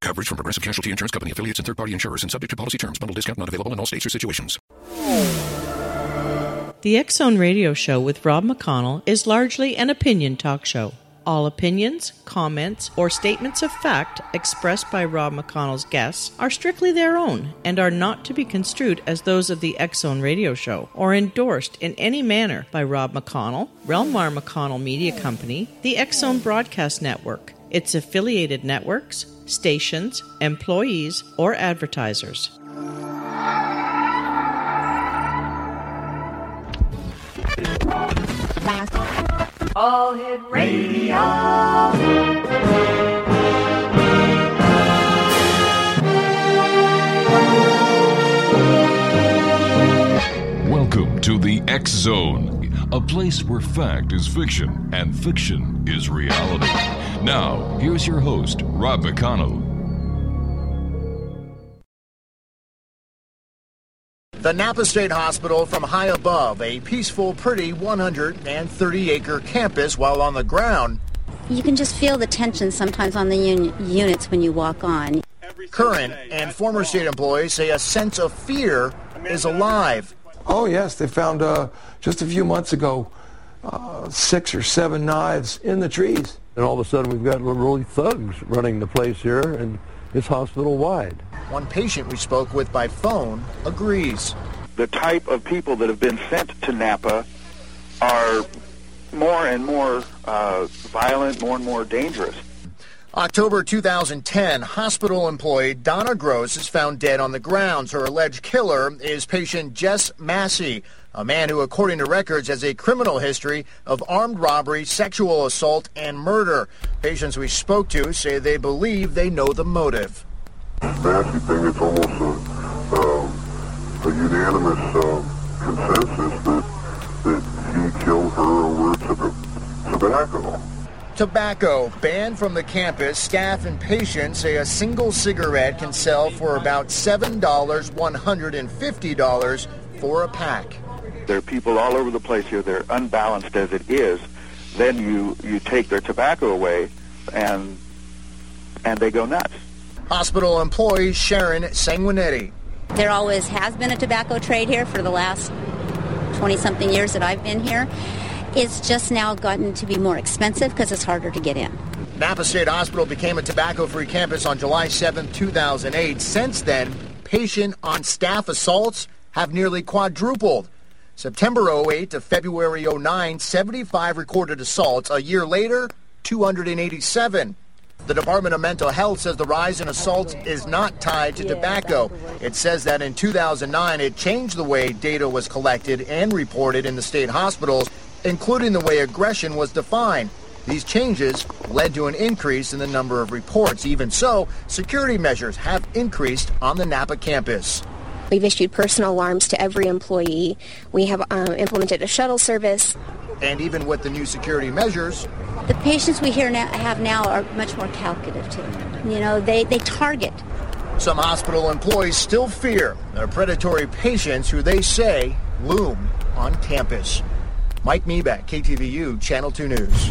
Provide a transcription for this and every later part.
Coverage from Progressive Casualty Insurance Company affiliates and third party insurers and subject to policy terms. Bundle discount not available in all states or situations. The X Zone Radio Show with Rob McConnell is largely an opinion talk show. All opinions, comments, or statements of fact expressed by Rob McConnell's guests are strictly their own and are not to be construed as those of the X Zone Radio Show or endorsed in any manner by Rob McConnell, Relmar McConnell Media Company, the X Zone Broadcast Network, its affiliated networks, stations, employees, or advertisers. All Hit Radio. Welcome to the X Zone, a place where fact is fiction and fiction is reality. Now, here's your host, Rob McConnell. The Napa State Hospital from high above, a peaceful, pretty 130 acre campus, while on the ground, You can just feel the tension sometimes on the un- units when you walk on. current and former state employees say a sense of fear is alive. Oh, yes, they found uh, just a few months ago uh, six or seven knives in the trees. And all of a sudden, we've got really thugs running the place here, and it's hospital wide. One patient we spoke with by phone agrees. the type of people that have been sent to Napa are more and more uh, violent, more and more dangerous. October 2010, hospital employee Donna Gross is found dead on the grounds. Her alleged killer is patient Jess Massey, a man who, according to records, has a criminal history of armed robbery, sexual assault, and murder. Patients we spoke to say they believe they know the motive. Massey thing, it's almost a, um, a unanimous um, consensus that, that he killed her over tob- tobacco. Tobacco banned from the campus. Staff and patients say a single cigarette can sell for about $7, $150 for a pack. There are people all over the place here. They're unbalanced as it is. Then you, you take their tobacco away, and and they go nuts. Hospital employee Sharon Sanguinetti. There always has been a tobacco trade here for the last 20 something years that I've been here. It's just now gotten to be more expensive because it's harder to get in. Napa State Hospital became a tobacco-free campus on July 7, 2008. Since then, patient on staff assaults have nearly quadrupled. September 08 to February 09, 75 recorded assaults. A year later, 287. The Department of Mental Health says the rise in assaults is not tied to tobacco. It says that in 2009, it changed the way data was collected and reported in the state hospitals, including the way aggression was defined. These changes led to an increase in the number of reports. Even so, security measures have increased on the Napa campus. We've issued personal alarms to every employee. We have um, implemented a shuttle service. And even with the new security measures, The patients we here now, have now are much more calculative too. You know, they, they target. some hospital employees still fear their predatory patients who they say loom on campus. Mike Mibach, KTVU, Channel 2 News.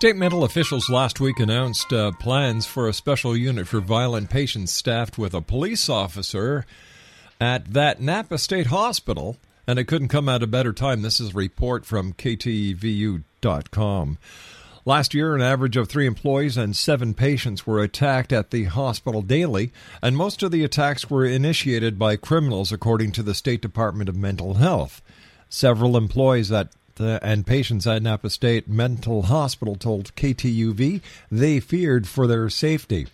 State mental officials last week announced uh, plans for a special unit for violent patients staffed with a police officer at that Napa State Hospital, and it couldn't come at a better time. This is a report from KTVU.com. Last year, an average of three employees and seven patients were attacked at the hospital daily, and most of the attacks were initiated by criminals, according to the State Department of Mental Health. Several employees at and patients at Napa State Mental Hospital told KTVU they feared for their safety.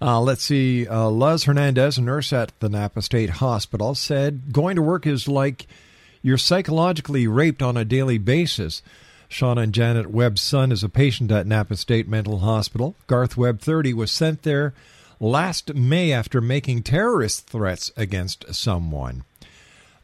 Uh, let's see. Uh, Luz Hernandez, a nurse at the Napa State Hospital, said going to work is like you're psychologically raped on a daily basis. Sean and Janet Webb's son is a patient at Napa State Mental Hospital. Garth Webb, 30, was sent there last May after making terrorist threats against someone.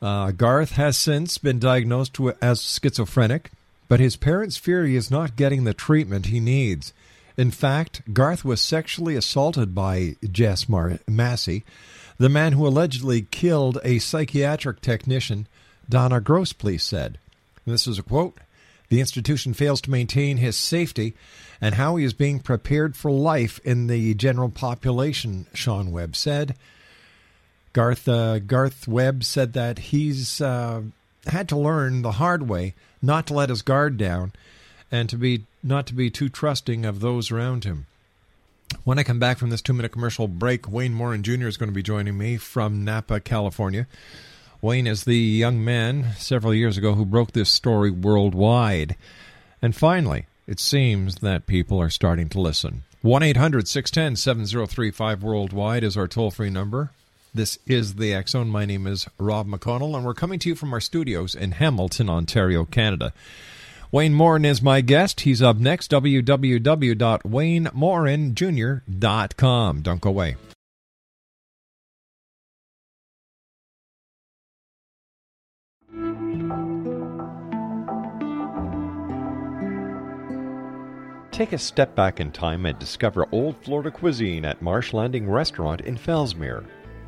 Uh, Garth has since been diagnosed as schizophrenic, but his parents fear he is not getting the treatment he needs. In fact, Garth was sexually assaulted by Jess Mar- Massey, the man who allegedly killed a psychiatric technician, Donna Gross police said. And this is a quote The institution fails to maintain his safety and how he is being prepared for life in the general population, Sean Webb said. Garth uh, Garth Webb said that he's uh, had to learn the hard way not to let his guard down and to be not to be too trusting of those around him. When I come back from this two-minute commercial break, Wayne Morin Jr. is going to be joining me from Napa, California. Wayne is the young man several years ago who broke this story worldwide. And finally, it seems that people are starting to listen. 1 800 610 7035 worldwide is our toll free number. This is the Zone. My name is Rob McConnell, and we're coming to you from our studios in Hamilton, Ontario, Canada. Wayne Morin is my guest. He's up next. www.waynemorinjr.com. Don't go away. Take a step back in time and discover old Florida cuisine at Marsh Landing Restaurant in Fellsmere.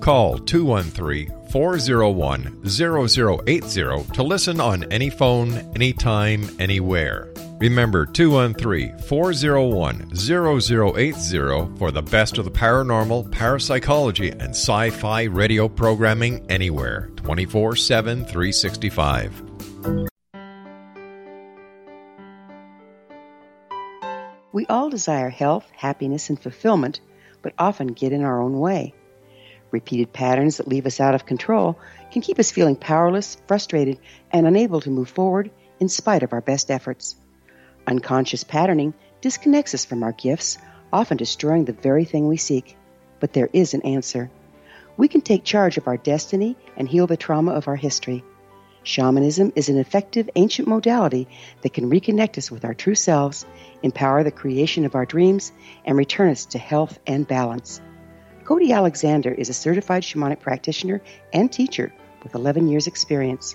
Call 213 401 0080 to listen on any phone, anytime, anywhere. Remember 213 401 0080 for the best of the paranormal, parapsychology, and sci fi radio programming anywhere 24 7 365. We all desire health, happiness, and fulfillment, but often get in our own way. Repeated patterns that leave us out of control can keep us feeling powerless, frustrated, and unable to move forward in spite of our best efforts. Unconscious patterning disconnects us from our gifts, often destroying the very thing we seek. But there is an answer. We can take charge of our destiny and heal the trauma of our history. Shamanism is an effective ancient modality that can reconnect us with our true selves, empower the creation of our dreams, and return us to health and balance. Cody Alexander is a certified shamanic practitioner and teacher with 11 years' experience.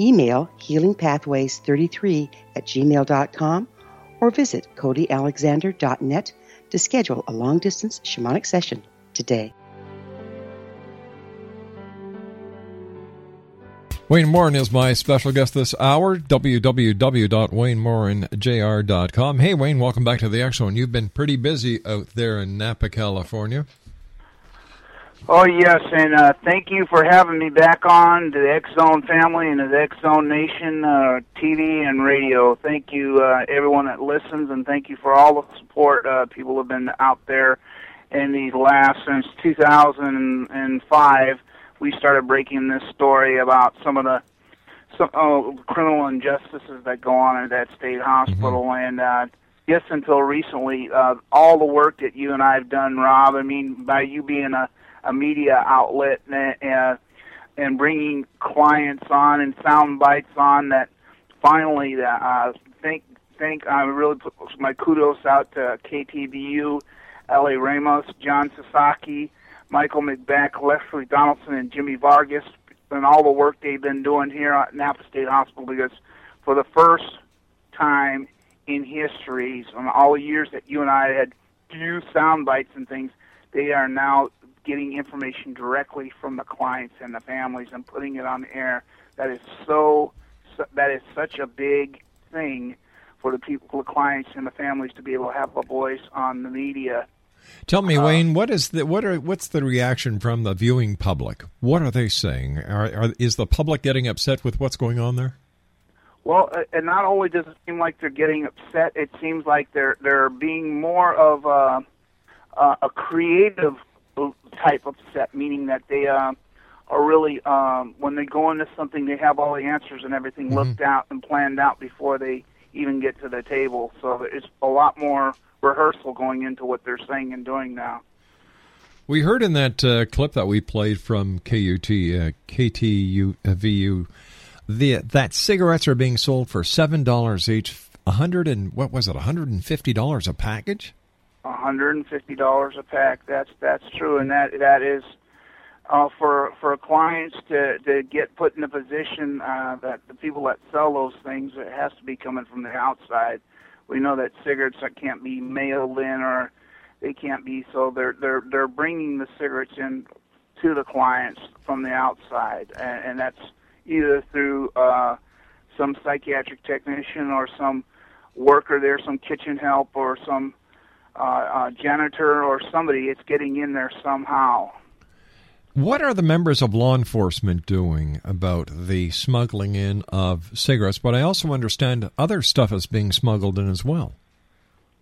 Email healingpathways33 at gmail.com or visit codyalexander.net to schedule a long distance shamanic session today. Wayne Morin is my special guest this hour. www.waynemorinjr.com. Hey, Wayne, welcome back to the Zone. You've been pretty busy out there in Napa, California. Oh yes, and uh, thank you for having me back on to the X Zone family and to the X Zone Nation uh, TV and radio. Thank you, uh, everyone that listens, and thank you for all the support uh, people have been out there in these last since 2005 we started breaking this story about some of the some uh, criminal injustices that go on at that state hospital, mm-hmm. and uh, just until recently, uh, all the work that you and I have done, Rob. I mean, by you being a, a media outlet and, uh, and bringing clients on and sound bites on that. Finally, uh, think thank I really put my kudos out to KTVU, L.A. Ramos, John Sasaki, Michael McBeck, Leslie Donaldson, and Jimmy Vargas, and all the work they've been doing here at Napa State Hospital because for the first time in history, on all the years that you and I had few sound bites and things, they are now getting information directly from the clients and the families and putting it on the air. That is so, so that is such a big thing for the people, the clients, and the families to be able to have a voice on the media Tell me, uh, Wayne, what is the what are what's the reaction from the viewing public? What are they saying? Are, are, is the public getting upset with what's going on there? Well, uh, and not only does it seem like they're getting upset, it seems like they're they're being more of a a, a creative type of upset, meaning that they uh, are really um, when they go into something, they have all the answers and everything mm-hmm. looked out and planned out before they even get to the table. So it's a lot more rehearsal going into what they're saying and doing now. We heard in that uh, clip that we played from KUT, uh, KTU, uh, the, that cigarettes are being sold for seven dollars each. A hundred and what was it? One hundred and fifty dollars a package. One hundred and fifty dollars a pack. That's that's true, and that that is uh, for for clients to to get put in a position uh, that the people that sell those things it has to be coming from the outside we know that cigarettes can't be mailed in or they can't be so they're they're they're bringing the cigarettes in to the clients from the outside and, and that's either through uh some psychiatric technician or some worker there some kitchen help or some uh janitor or somebody it's getting in there somehow what are the members of law enforcement doing about the smuggling in of cigarettes? But I also understand other stuff is being smuggled in as well.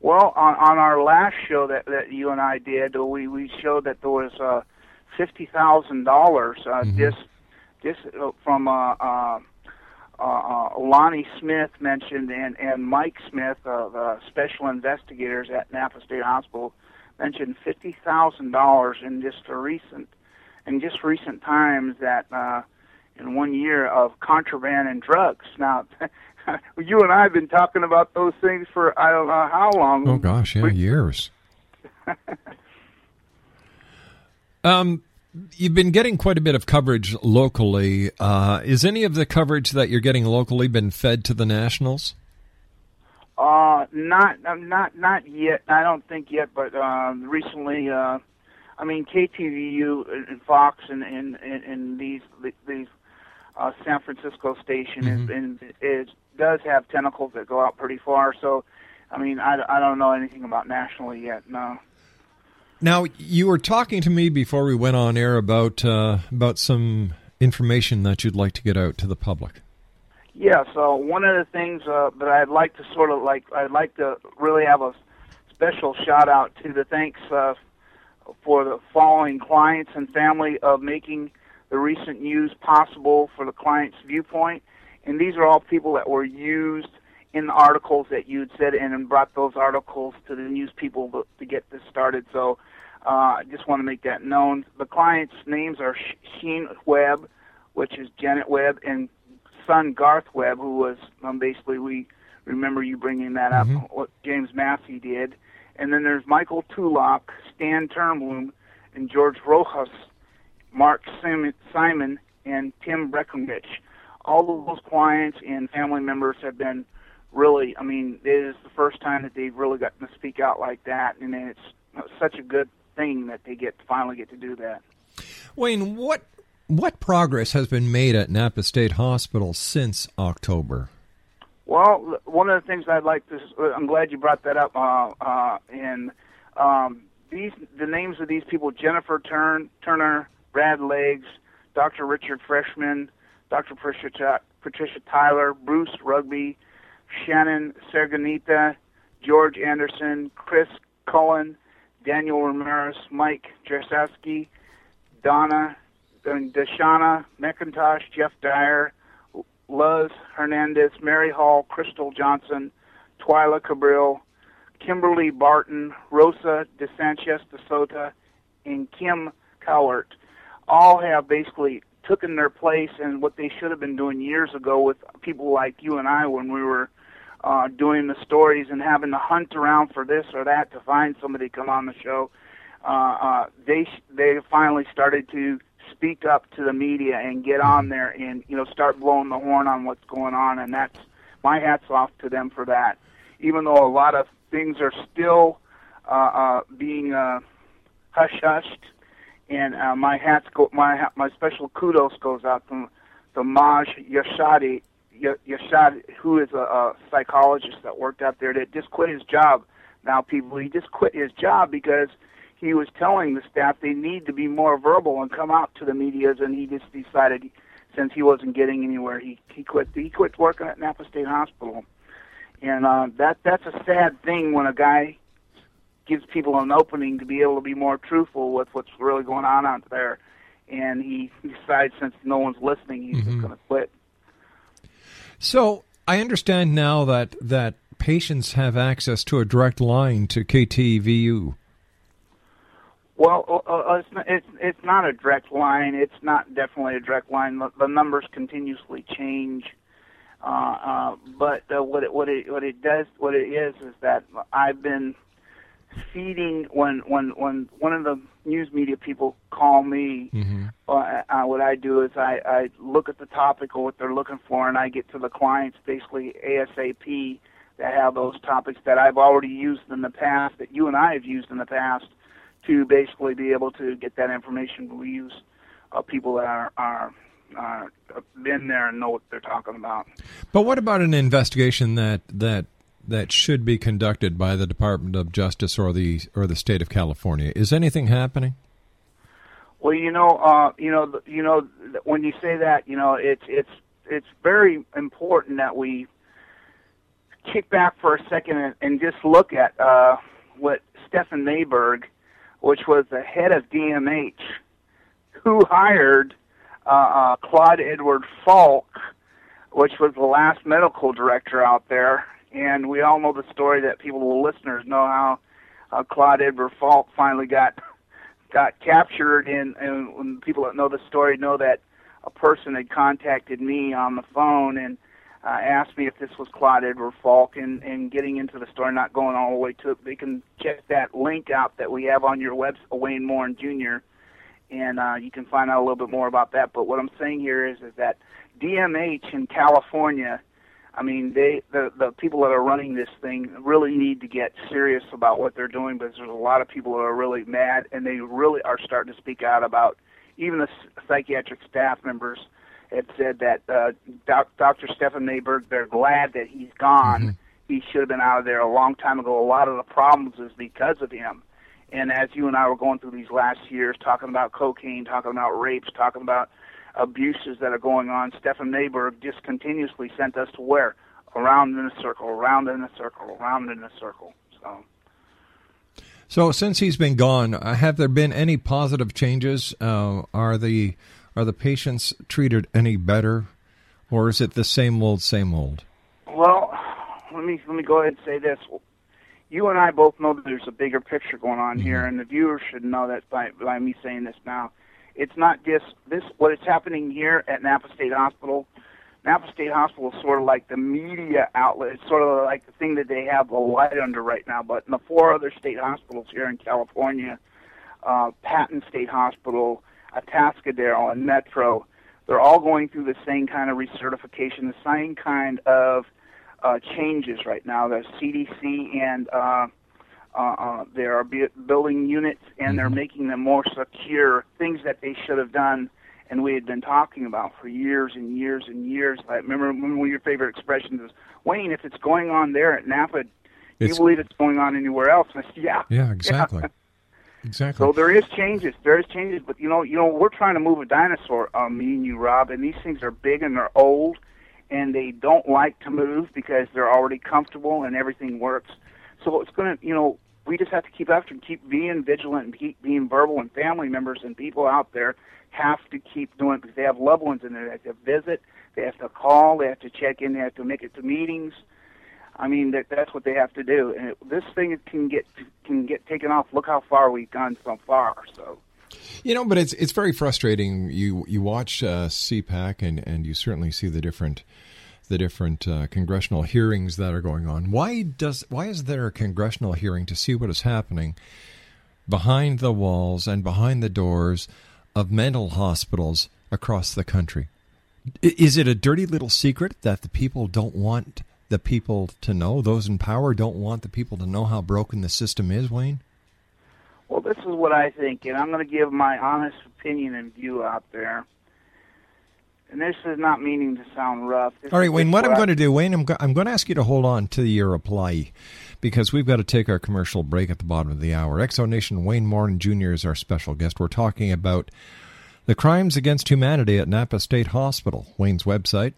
Well, on, on our last show that, that you and I did, we, we showed that there was uh, fifty thousand dollars. Uh, mm-hmm. This this uh, from uh, uh, uh, Lonnie Smith mentioned and and Mike Smith, uh, special investigators at Napa State Hospital, mentioned fifty thousand dollars in just a recent in just recent times that uh, in one year of contraband and drugs. Now, you and I have been talking about those things for I don't know how long. Oh gosh, yeah, we, years. um, you've been getting quite a bit of coverage locally. Uh, is any of the coverage that you're getting locally been fed to the nationals? Uh, not, not, not yet. I don't think yet, but uh, recently. Uh, I mean, KTVU and Fox and and, and these these uh, San Francisco station mm-hmm. and it does have tentacles that go out pretty far. So, I mean, I, I don't know anything about nationally yet. No. Now you were talking to me before we went on air about uh, about some information that you'd like to get out to the public. Yeah. So one of the things uh, that I'd like to sort of like I'd like to really have a special shout out to the thanks uh, for the following clients and family of making the recent news possible for the client's viewpoint. And these are all people that were used in the articles that you had said and brought those articles to the news people to, get this started. So uh, I just want to make that known. The clients' names are Sheen Webb, which is Janet Webb, and son Garth Webb, who was um, basically we remember you bringing that mm-hmm. up, what James Massey did. And then there's Michael Tulloch, Stan Turnbloom, and George Rojas, Mark Simon, and Tim Breckenridge. All of those clients and family members have been really, I mean, it is the first time that they've really gotten to speak out like that, and it's such a good thing that they get finally get to do that. Wayne, what what progress has been made at Napa State Hospital since October? Well, one of the things I'd like to, I'm glad you brought that up. Uh, uh, and um, these, the names of these people: Jennifer Turn, Turner, Brad Legs, Dr. Richard Freshman, Dr. Patricia, Patricia Tyler, Bruce Rugby, Shannon Serganita, George Anderson, Chris Cullen, Daniel Ramirez, Mike Jasaski, Donna, Deshana McIntosh, Jeff Dyer, Luz Hernandez, Mary Hall, Crystal Johnson, Twyla Cabral, Kimberly Barton, Rosa De Sanchez de Sota, and Kim Cowart. All have basically taken their place in what they should have been doing years ago with people like you and I when we were uh, doing the stories and having to hunt around for this or that to find somebody to come on the show. Uh, uh, they they finally started to speak up to the media and get on there and you know start blowing the horn on what's going on, and that's my hats off to them for that. Even though a lot of things are still uh, uh, being uh, hush hushed, and uh, my hats go my my special kudos goes out to to Maj Yashadi Yashad, who is a, a psychologist that worked out there that just quit his job. Now, people, he just quit his job because he was telling the staff they need to be more verbal and come out to the medias, and he just decided since he wasn't getting anywhere, he he quit. He quit working at Napa State Hospital, and uh, that that's a sad thing when a guy gives people an opening to be able to be more truthful with what's really going on out there, and he decides since no one's listening, he's Mm-hmm. just going to quit. So I understand now that that patients have access to a direct line to KTVU. Well, uh, uh, it's not, it's it's not a direct line. It's not definitely a direct line. The, the numbers continuously change. Uh, uh, but uh, what it what it what it does what it is is that I've been feeding when when when one of the news media people call me. Uh, uh, what I do is I, I look at the topic or what they're looking for, and I get to the clients basically ASAP that have those topics that I've already used in the past, that you and I have used in the past, to basically be able to get that information. We use uh, people that are are are been there and know what they're talking about. But what about an investigation that that that should be conducted by the Department of Justice or the or the state of California? Is anything happening? Well, you know, uh, you know, you know, when you say that, you know, it's it's it's very important that we kick back for a second and, and just look at uh, what Stefan Mayberg, which was the head of DMH, who hired uh, uh, Claude Edward Falk, which was the last medical director out there, and we all know the story that people, the listeners, know how uh, Claude Edward Falk finally got got captured and, and when people that know the story know that a person had contacted me on the phone and uh, asked me if this was Claude Edward Falk and, and getting into the story, not going all the way to it. They can check that link out that we have on your website, Wayne Morin Jr., and uh, you can find out a little bit more about that. But what I'm saying here is, is that DMH in California, I mean, they the the people that are running this thing really need to get serious about what they're doing. Because there's a lot of people that are really mad, and they really are starting to speak out about. Even the psychiatric staff members have said that uh, doc, Dr. Stefan Mayberg, they're glad that he's gone. He should have been out of there a long time ago. A lot of the problems is because of him. And as you and I were going through these last years, talking about cocaine, talking about rapes, talking about abuses that are going on, Stefan Mayberg just continuously sent us to where? Around in a circle, around in a circle, around in a circle. So. So since he's been gone, uh, have there been any positive changes? Uh, are the are the patients treated any better, or is it the same old, same old? Well, let me let me go ahead and say this. You and I both know that there's a bigger picture going on here, and the viewers should know that by by me saying this now. It's not just this. What is happening here at Napa State Hospital. Napa State Hospital is sort of like the media outlet. It's sort of like the thing that they have the light under right now. But in the four other state hospitals here in California, uh, Patton State Hospital, Atascadero, and Metro, they're all going through the same kind of recertification, the same kind of uh, changes right now. The CDC and uh, uh, uh, they are building units and they're making them more secure. Things that they should have done, and we had been talking about for years and years and years. I remember one of your favorite expressions is, "Wayne, if it's going on there at Napa, do you believe it's going on anywhere else?" And I said, "Yeah, Yeah, exactly. Exactly. so there is changes. There is changes, but you know, you know, we're trying to move a dinosaur. Uh, me and you, Rob, and these things are big and they're old, and they don't like to move because they're already comfortable and everything works. So it's going to, you know, we just have to keep after and keep being vigilant and keep being verbal. And family members and people out there have to keep doing it because they have loved ones in there. They have to visit, they have to call, they have to check in, they have to make it to meetings. I mean, that that's what they have to do. And it, this thing can get can get taken off. Look how far we've gone so far. So. You know, but it's it's very frustrating. You you watch uh, C-SPAN and and you certainly see the different the different uh, congressional hearings that are going on. Why does why is there a congressional hearing to see what is happening behind the walls and behind the doors of mental hospitals across the country? Is it a dirty little secret that the people don't want the people to know? Those in power don't want the people to know how broken the system is, Wayne? Well, this is what I think, and I'm going to give my honest opinion and view out there. And this is not meaning to sound rough. This All right, Wayne, what I'm I- going to do, Wayne, I'm, go- I'm going to ask you to hold on to your reply because we've got to take our commercial break at the bottom of the hour. X Zone Nation Wayne Morin Jr. is our special guest. We're talking about the crimes against humanity at Napa State Hospital. Wayne's website,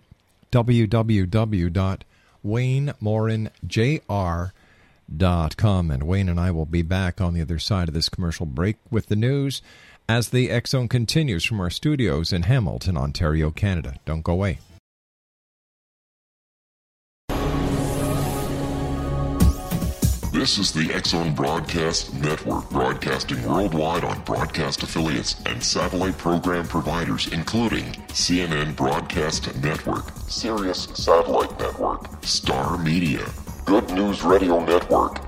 www.waynemorinjr.com. And Wayne and I will be back on the other side of this commercial break with the news as the X Zone continues from our studios in Hamilton, Ontario, Canada. Don't go away. This is the X Zone Broadcast Network, broadcasting worldwide on broadcast affiliates and satellite program providers, including CNN Broadcast Network, Sirius Satellite Network, Star Media, Good News Radio Network,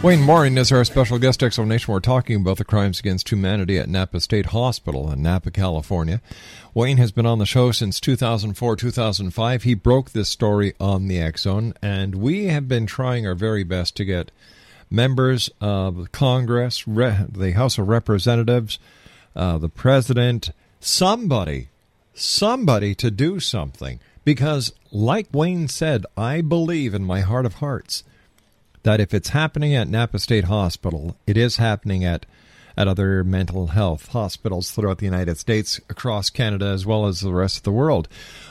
Wayne Morin is our special guest X Zone Nation. We're talking about the crimes against humanity at Napa State Hospital in Napa, California. Wayne has been on the show since 2004, 2005. He broke this story on the Zone, and we have been trying our very best to get members of Congress, re- the House of Representatives, uh, the President, somebody, somebody to do something. Because, like Wayne said, I believe in my heart of hearts that if it's happening at Napa State Hospital, it is happening at at other mental health hospitals throughout the United States, across Canada, as well as the rest of the world.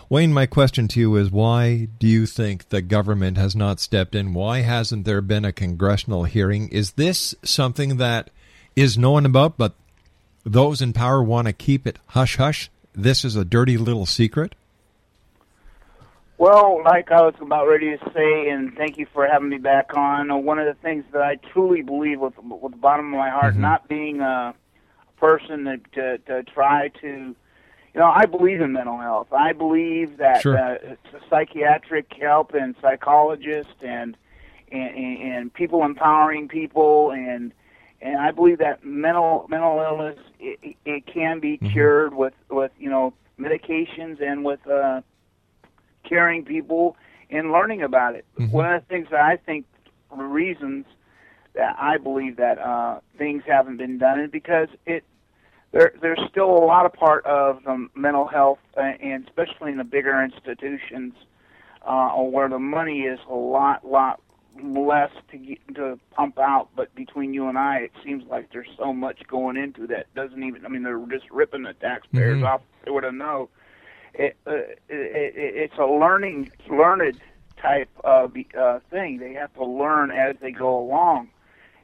Wayne, my question to you is why do you think the government has not stepped in? Why hasn't there been a congressional hearing? Is this something that is known about, but those in power want to keep it hush hush? This is a dirty little secret? Well, like I was about ready to say, and thank you for having me back on. uh, One of the things that I truly believe with with the bottom of my heart, Mm-hmm. not being a person that to, to try to, you know, I believe in mental health. I believe that Sure. uh, psychiatric help and psychologists and, and and people empowering people and and I believe that mental mental illness it, it- can be cured with with you know medications and with uh caring people and learning about it. One of the things that I think the reasons that I believe that uh, things haven't been done is because it there there's still a lot of part of the mental health uh, and especially in the bigger institutions uh, where the money is a lot lot less to get, to pump out. But between you and I, it seems like there's so much going into that doesn't even. I mean, they're just ripping the taxpayers Mhm. off. They would have know. It, uh, it, it, it's a learning, learned type of uh, thing. They have to learn as they go along,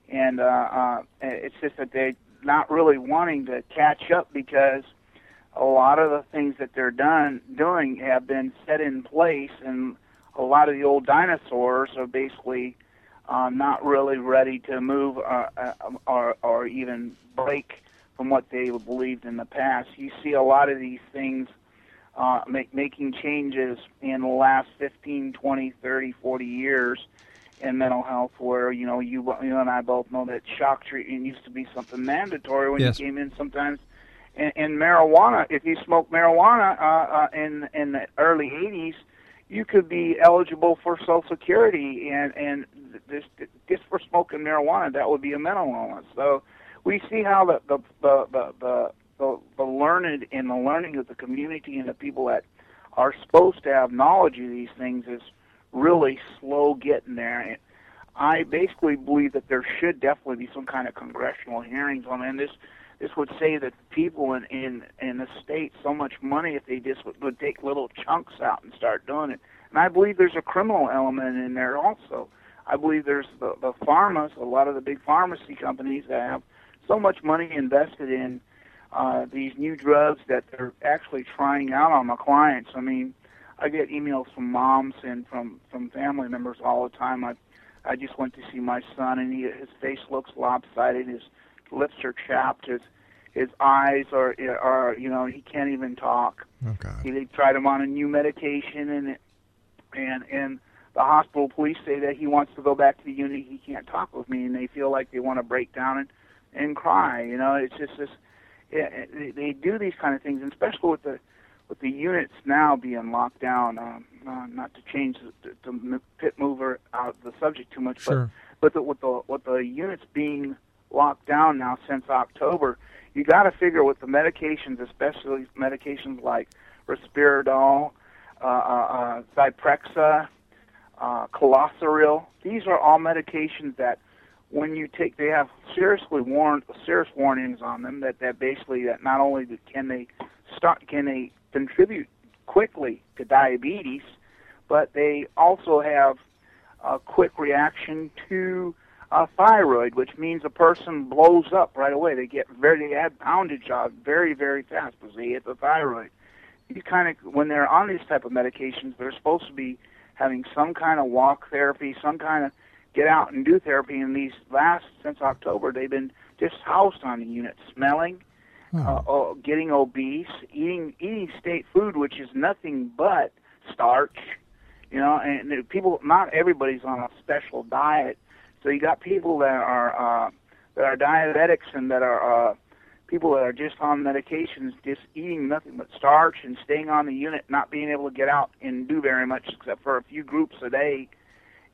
and uh, uh, it's just that they're not really wanting to catch up because a lot of the things that they're done doing have been set in place, and a lot of the old dinosaurs are basically uh, not really ready to move uh, uh, or or even break from what they believed in the past. You see a lot of these things uh, make, making changes in the last 15, 20, 30, 40 years in mental health where, you know, you, you and I both know that shock treatment used to be something mandatory when Yes. you came in sometimes. And, and marijuana, if you smoke marijuana uh, uh, in, in the early 80s, you could be eligible for Social Security, and and this just for smoking marijuana, that would be a mental illness. So we see how the the the the, the, the, the learned and the learning of the community and the people that are supposed to have knowledge of these things is really slow getting there. And I basically believe that there should definitely be some kind of congressional hearings on. And this this would save the people in in in the state so much money if they just would, would take little chunks out and start doing it. And I believe there's a criminal element in there also. I believe there's the the pharmas, a lot of the big pharmacy companies that have so much money invested in uh, these new drugs that they're actually trying out on my clients. I mean, I get emails from moms and from from family members all the time. I I just went to see my son, and he, his face looks lopsided. His lips are chapped. His his eyes are are you know he can't even talk. Okay. He, they tried him on a new medication, and and and the hospital police say that he wants to go back to the unit. He can't talk with me, and they feel like they want to break down and and cry. You know, it's just this. Yeah, they, they do these kind of things, and especially with the with the units now being locked down. Um, uh, not to change the, the pit mover out of the subject too much, Sure. but but the, with the with the units being locked down now since October, you got to figure with the medications, especially medications like Risperdal, uh, uh, uh, Zyprexa, uh, Clozaril. These are all medications that, when you take, they have seriously warned, serious warnings on them that that basically that not only can they start, can they contribute quickly to diabetes, but they also have a quick reaction to uh, thyroid, which means a person blows up right away. They get very, they have poundage out very, very fast because they hit the thyroid. You kind of, when they're on these type of medications, they're supposed to be having some kind of walk therapy, some kind of get out and do therapy. And these last since October, they've been just housed on the unit, smelling, uh, oh, getting obese, eating eating state food, which is nothing but starch. You know, and people. Not everybody's on a special diet. So you got people that are uh, that are diabetics and that are uh, people that are just on medications, just eating nothing but starch and staying on the unit, not being able to get out and do very much except for a few groups a day.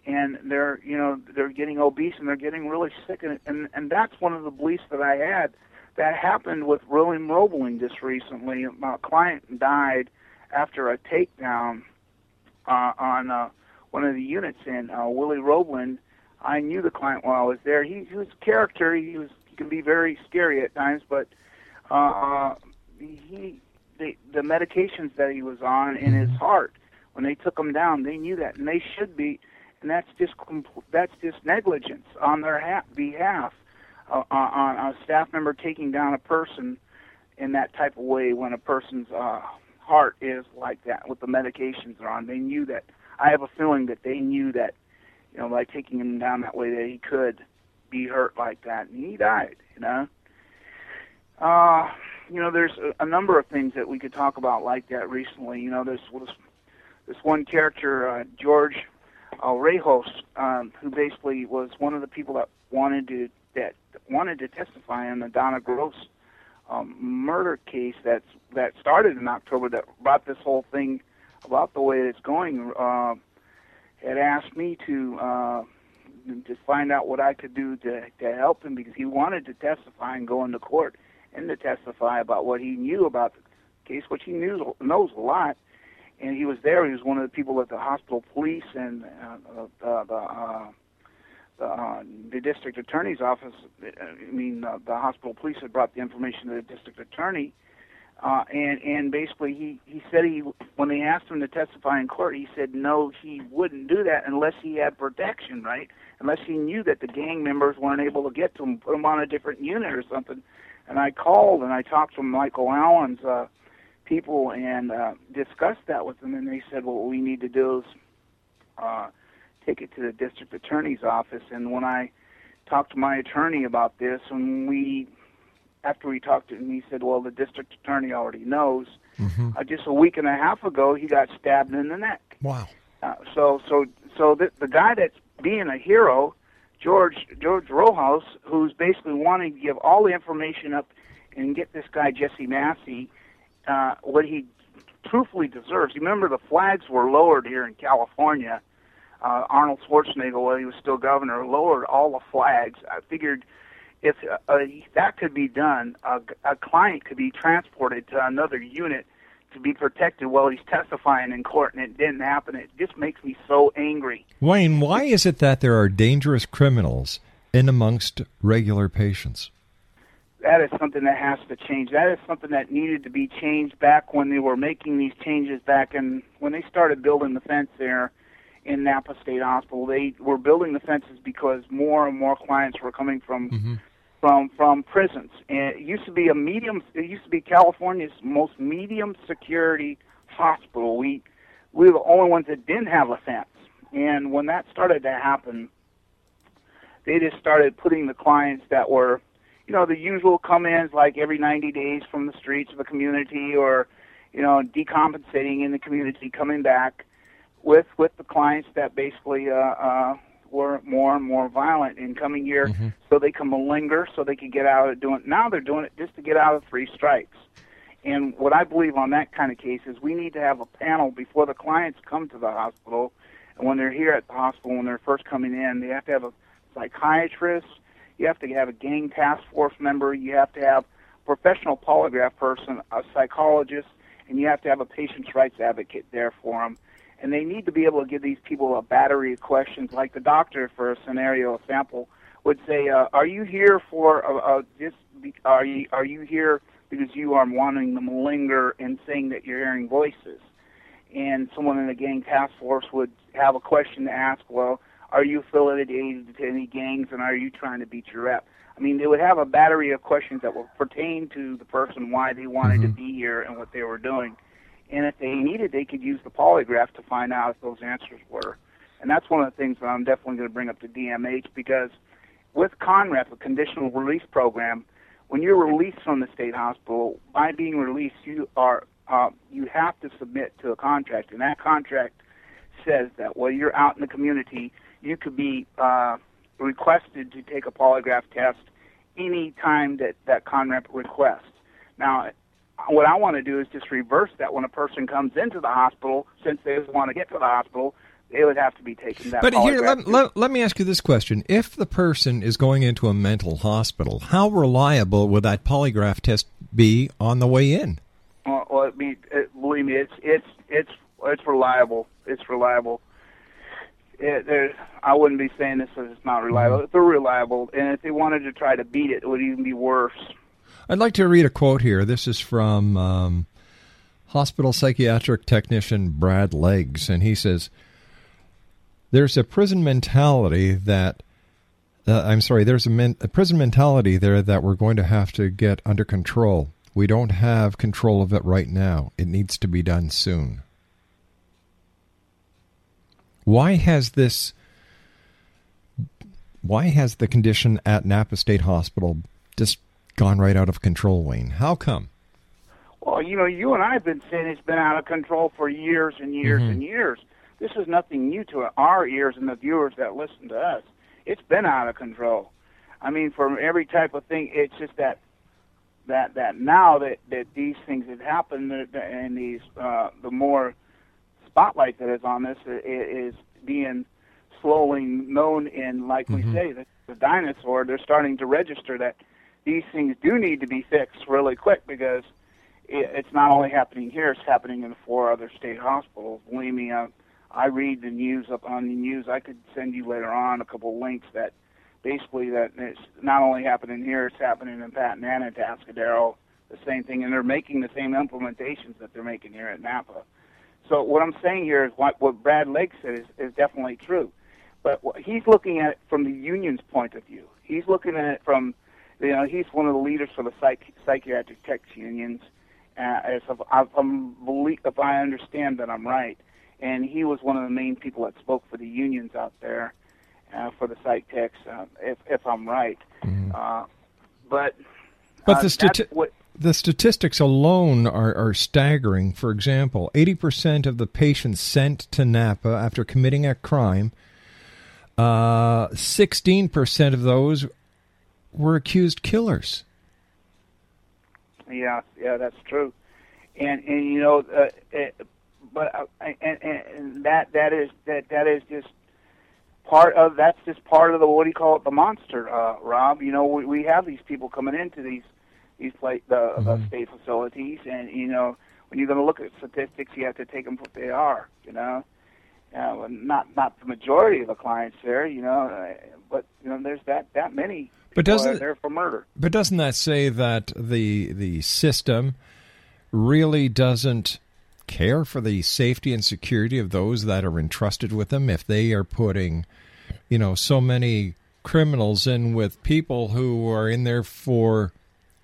And they're, you know, they're getting obese and they're getting really sick, and and, and that's one of the beliefs that I had. That happened with William Roebling just recently. My client died after a takedown uh, on uh, one of the units, and uh, Willie Roebling I knew the client while I was there. He, he was a character. He was he can be very scary at times, but uh, he the the medications that he was on in his heart when they took him down, they knew that, and they should be, and that's just that's just negligence on their ha- behalf uh, on, a staff member taking down a person in that type of way when a person's uh, heart is like that with the medications they're on. They knew that. I have a feeling that they knew that, you know, by taking him down that way, that he could be hurt like that, and he died. You know. Uh, you know, there's a, a number of things that we could talk about like that recently. You know, there's this, this one character, uh, George uh, Rojas, um, who basically was one of the people that wanted to that wanted to testify on the Donna Gross um, murder case that's that started in October that brought this whole thing about the way it's going. Uh, had asked me to uh, to find out what I could do to to help him because he wanted to testify and go into court and to testify about what he knew about the case, which he knew knows a lot. And he was there. He was one of the people at the hospital police and uh, uh, the uh, the, uh, the district attorney's office. I mean, uh, the hospital police had brought the information to the district attorney, uh, and and basically he he said he when they asked him to testify in court, he said no, he wouldn't do that unless he had protection, right? Unless he knew that the gang members weren't able to get to him, put him on a different unit or something. And I called and I talked to Michael Allen's uh, people and uh, discussed that with them, and they said, well, what we need to do is uh, take it to the district attorney's office. And when I talked to my attorney about this, and we, after we talked to him, he said, well, the district attorney already knows. Mm-hmm. Uh, just a week and a half ago, he got stabbed in the neck. Wow. Uh, so, so, so the, the guy that's being a hero, George George Rojas, who's basically wanting to give all the information up and get this guy Jesse Massey uh, what he truthfully deserves. You remember the flags were lowered here in California. Uh, Arnold Schwarzenegger, while he was still governor, lowered all the flags. I figured if uh, uh, that could be done, a, a client could be transported to another unit to be protected while he's testifying in court, and it didn't happen. It just makes me so angry. Wayne, why is it that there are dangerous criminals in amongst regular patients? That is something that has to change. That is something that needed to be changed back when they were making these changes back in when they started building the fence there in Napa State Hospital. They were building the fences because more and more clients were coming from Mm-hmm. from from prisons. And it used to be a medium. It used to be California's most medium security hospital. We we were the only ones that didn't have a fence. And when that started to happen, they just started putting the clients that were you know, the usual come-ins like every 90 days from the streets of the community or, you know, decompensating in the community, coming back with with the clients that basically uh, uh, were more and more violent and coming here so they can malinger, so they can get out of doing. Now they're doing it just to get out of three strikes. And what I believe on that kind of case is we need to have a panel before the clients come to the hospital, and when they're here at the hospital, when they're first coming in, they have to have a psychiatrist you have to have a gang task force member, you have to have a professional polygraph person, a psychologist, and you have to have a patient's rights advocate there for them. And they need to be able to give these people a battery of questions, like the doctor for a scenario, a sample would say, uh, "Are you here for uh, uh, this? Be, are you are you here because you are wanting to malinger and saying that you're hearing voices?" And someone in the gang task force would have a question to ask. Well, are you affiliated to any gangs and are you trying to beat your rep? I mean, they would have a battery of questions that will pertain to the person, why they wanted to be here and what they were doing. And if they needed, they could use the polygraph to find out if those answers were. And that's one of the things that I'm definitely going to bring up to DMH because with CONREP, a conditional release program, when you're released from the state hospital, by being released, you are uh, you have to submit to a contract, and that contract says that while you're out in the community, you could be uh, requested to take a polygraph test any time that that CONREP requests. Now, what I want to do is just reverse that. When a person comes into the hospital, since they want to get to the hospital, they would have to be taken that. But here, let, let, let me ask you this question. If the person is going into a mental hospital, how reliable would that polygraph test be on the way in? Well, well it be, it, believe me, it's it's it's it's reliable. It's reliable. It, there, I wouldn't be saying this if it's not reliable. They're reliable, and if they wanted to try to beat it, it would even be worse. I'd like to read a quote here. This is from um, hospital psychiatric technician Brad Leggs, and he says, "There's a prison mentality that." Uh, I'm sorry. There's a, men- a prison mentality there that we're going to have to get under control. We don't have control of it right now. It needs to be done soon. Why has this why has the condition at Napa State Hospital just gone right out of control, Wayne? How come? Well, you know, you and I have been saying it's been out of control for years and years Mhm. and years. This is nothing new to our ears and the viewers that listen to us. It's been out of control. I mean, for every type of thing, it's just that that that now that that these things have happened and these uh, the more spotlight that is on this is being slowly known in, like we mm-hmm. say, the, the dinosaur. They're starting to register that these things do need to be fixed really quick because it, it's not only happening here; it's happening in four other state hospitals. Believe me, I, I read the news up on the news. I could send you later on a couple links that basically that it's not only happening here; it's happening in Patton and in Atascadero. The same thing, and they're making the same implementations that they're making here at Napa. So what I'm saying here is what what Brad Lake said is, is definitely true, but what, he's looking at it from the union's point of view. He's looking at it from, you know, he's one of the leaders for the psych, psychiatric tech unions. Uh, as if, I'm believe, if I understand that I'm right, and he was one of the main people that spoke for the unions out there uh, for the psych techs, uh, if if I'm right. Uh, but But uh, the stati- that's what the statistics alone are, are staggering. For example, 80% of the patients sent to Napa after committing a crime, uh, 16% of those were accused killers. Yeah, yeah, that's true, and and you know, uh, it, but uh, and, and, and that that is that that is just part of that's just part of the what do you call it the monster, uh, Rob. You know, we, we have these people coming into these these like the, the state facilities, and you know, when you're going to look at statistics, you have to take them for what they are. You know, uh, well, not not the majority of the clients there. You know, uh, but you know, there's that that many. But people doesn't- there for murder? But doesn't that say that the the system really doesn't care for the safety and security of those that are entrusted with them if they are putting, you know, so many criminals in with people who are in there for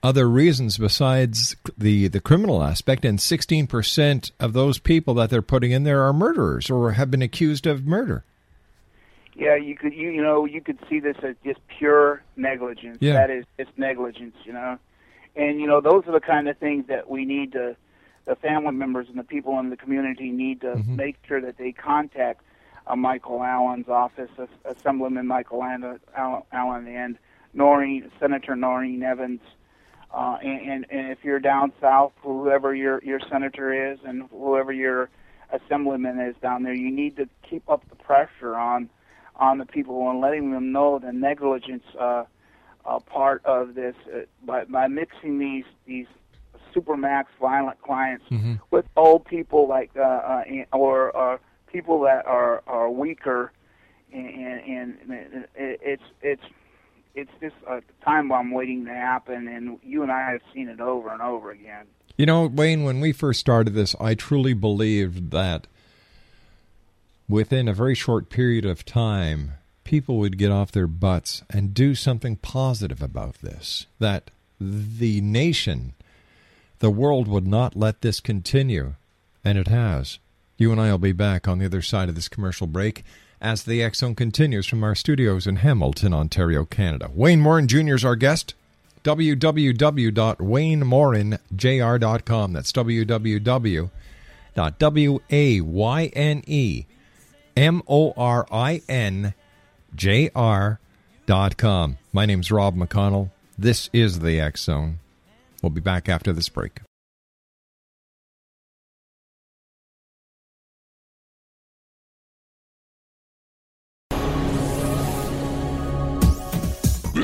other reasons besides the the criminal aspect and 16% of those people that they're putting in there are murderers or have been accused of murder. Yeah, you could you you know you could see this as just pure negligence. Yeah. That is it's negligence, you know. And you know those are the kind of things that we need to the family members and the people in the community need to make sure that they contact uh, Michael Allen's office, uh, Assemblyman Michael Allen, Allen, Allen and Noreen, Senator Noreen Evans. Uh, and, and, and if you're down south, whoever your your senator is and whoever your assemblyman is down there, you need to keep up the pressure on on the people and letting them know the negligence uh, uh, part of this uh, by, by mixing these these supermax violent clients with old people like uh, uh, or uh, people that are are weaker, and, and, and it, it's it's it's just a time bomb waiting to happen, and you and I have seen it over and over again. You know, Wayne, when we first started this, I truly believed that within a very short period of time, people would get off their butts and do something positive about this. That the nation, the world would not let this continue, and it has. You and I will be back on the other side of this commercial break as the Zone continues from our studios in Hamilton, Ontario, Canada. Wayne Morin Jr. is our guest www.waynemorinjr.com. That's www.waynemorinjr.com. My name's Rob McConnell. This is the Zone. We'll be back after this break.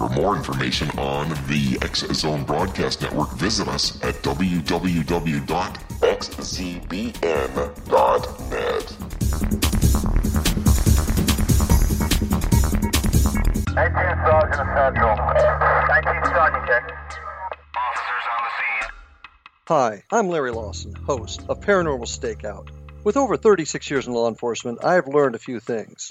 For more information on the X Zone Broadcast Network, visit us at www.xzbn.net. 19 Sergeant Central. 19 Sergeant, check. Hi, I'm Larry Lawson, host of Paranormal Stakeout. With over 36 years in law enforcement, I have learned a few things.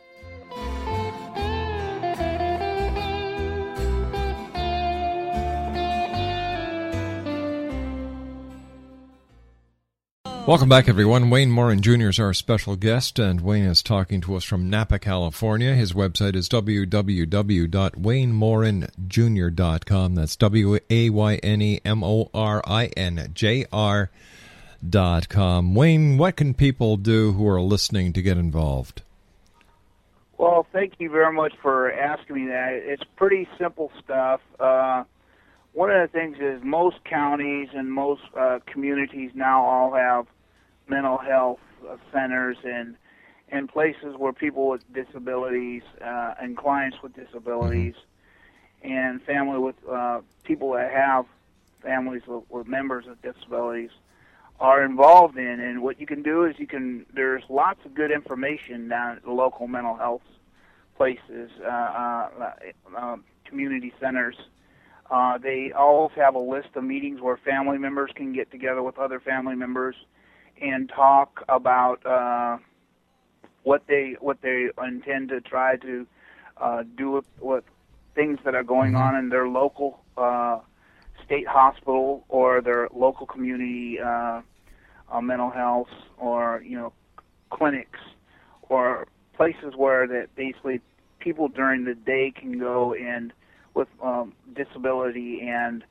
Welcome back, everyone. Wayne Morin Jr. is our special guest, and Wayne is talking to us from Napa, California. His website is www.waynemorinjr.com. That's W A Y N E M O R I N J R dot com. Wayne, what can people do who are listening to get involved? Well, thank you very much for asking me that. It's pretty simple stuff. Uh, one of the things is most counties and most uh, communities now all have mental health uh, centers and and places where people with disabilities uh, and clients with disabilities and family with uh, people that have families with, with members with disabilities are involved in. And what you can do is you can there's lots of good information down at the local mental health places, uh, uh, uh, community centers. Uh, they always have a list of meetings where family members can get together with other family members and talk about uh, what they what they intend to try to uh, do with, with things that are going on in their local uh, state hospital or their local community uh, uh, mental health or you know clinics or places where that basically people during the day can go and with um, disability and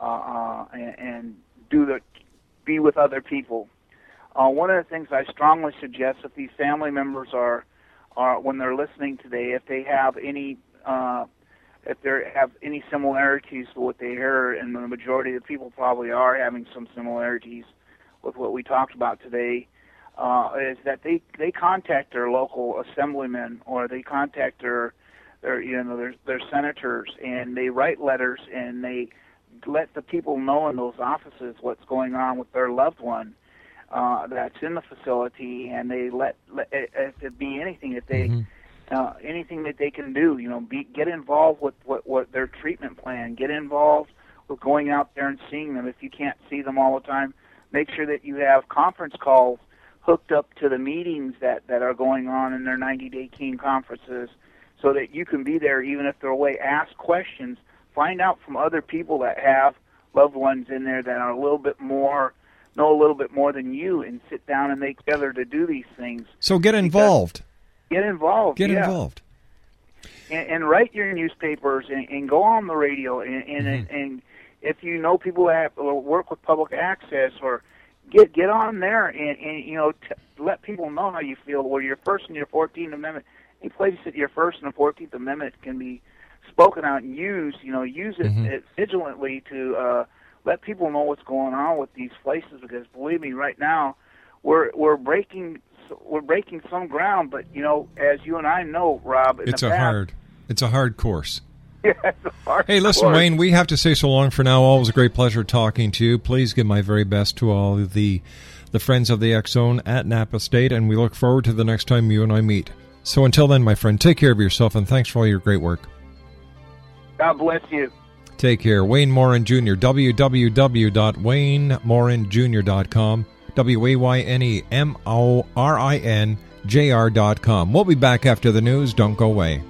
uh, uh, and, and do the be with other people. Uh, one of the things I strongly suggest if these family members are are when they're listening today, if they have any uh, if they have any similarities to what they hear, and the majority of the people probably are having some similarities with what we talked about today, uh, is that they they contact their local assemblyman or they contact their their you know their their senators and they write letters and they let the people know in those offices what's going on with their loved one uh, that's in the facility, and they let, let if it be anything that they uh, anything that they can do. You know, be get involved with what what their treatment plan. Get involved with going out there and seeing them. If you can't see them all the time, make sure that you have conference calls hooked up to the meetings that that are going on in their 90 day keen conferences so that you can be there even if they're away ask questions find out from other people that have loved ones in there that are a little bit more know a little bit more than you and sit down and make together to do these things So get involved. get involved Get yeah. involved. and, and write your newspapers and, and go on the radio and and, Mm-hmm. and if you know people that have, or work with public access or get get on there and, and you know t- let people know how you feel. Where your First and your Fourteenth Amendment, any place that your First and the Fourteenth Amendment can be spoken out and used, you know, use it, Mhm. it vigilantly to uh, let people know what's going on with these places. Because believe me, right now we're we're breaking we're breaking some ground. But you know, as you and I know, Rob, It's a past, hard, it's a hard course. Yeah, it's a hard Hey, listen, course. Wayne, we have to say so long for now. Always a great pleasure talking to you. Please give my very best to all the the friends of the X Zone at Napa State, and we look forward to the next time you and I meet. So until then, my friend, take care of yourself, and thanks for all your great work. God bless you. Take care. Wayne Morin Jr., www.waynemorinjr.com, W A Y N E M O R I N J R.com. We'll be back after the news. Don't go away.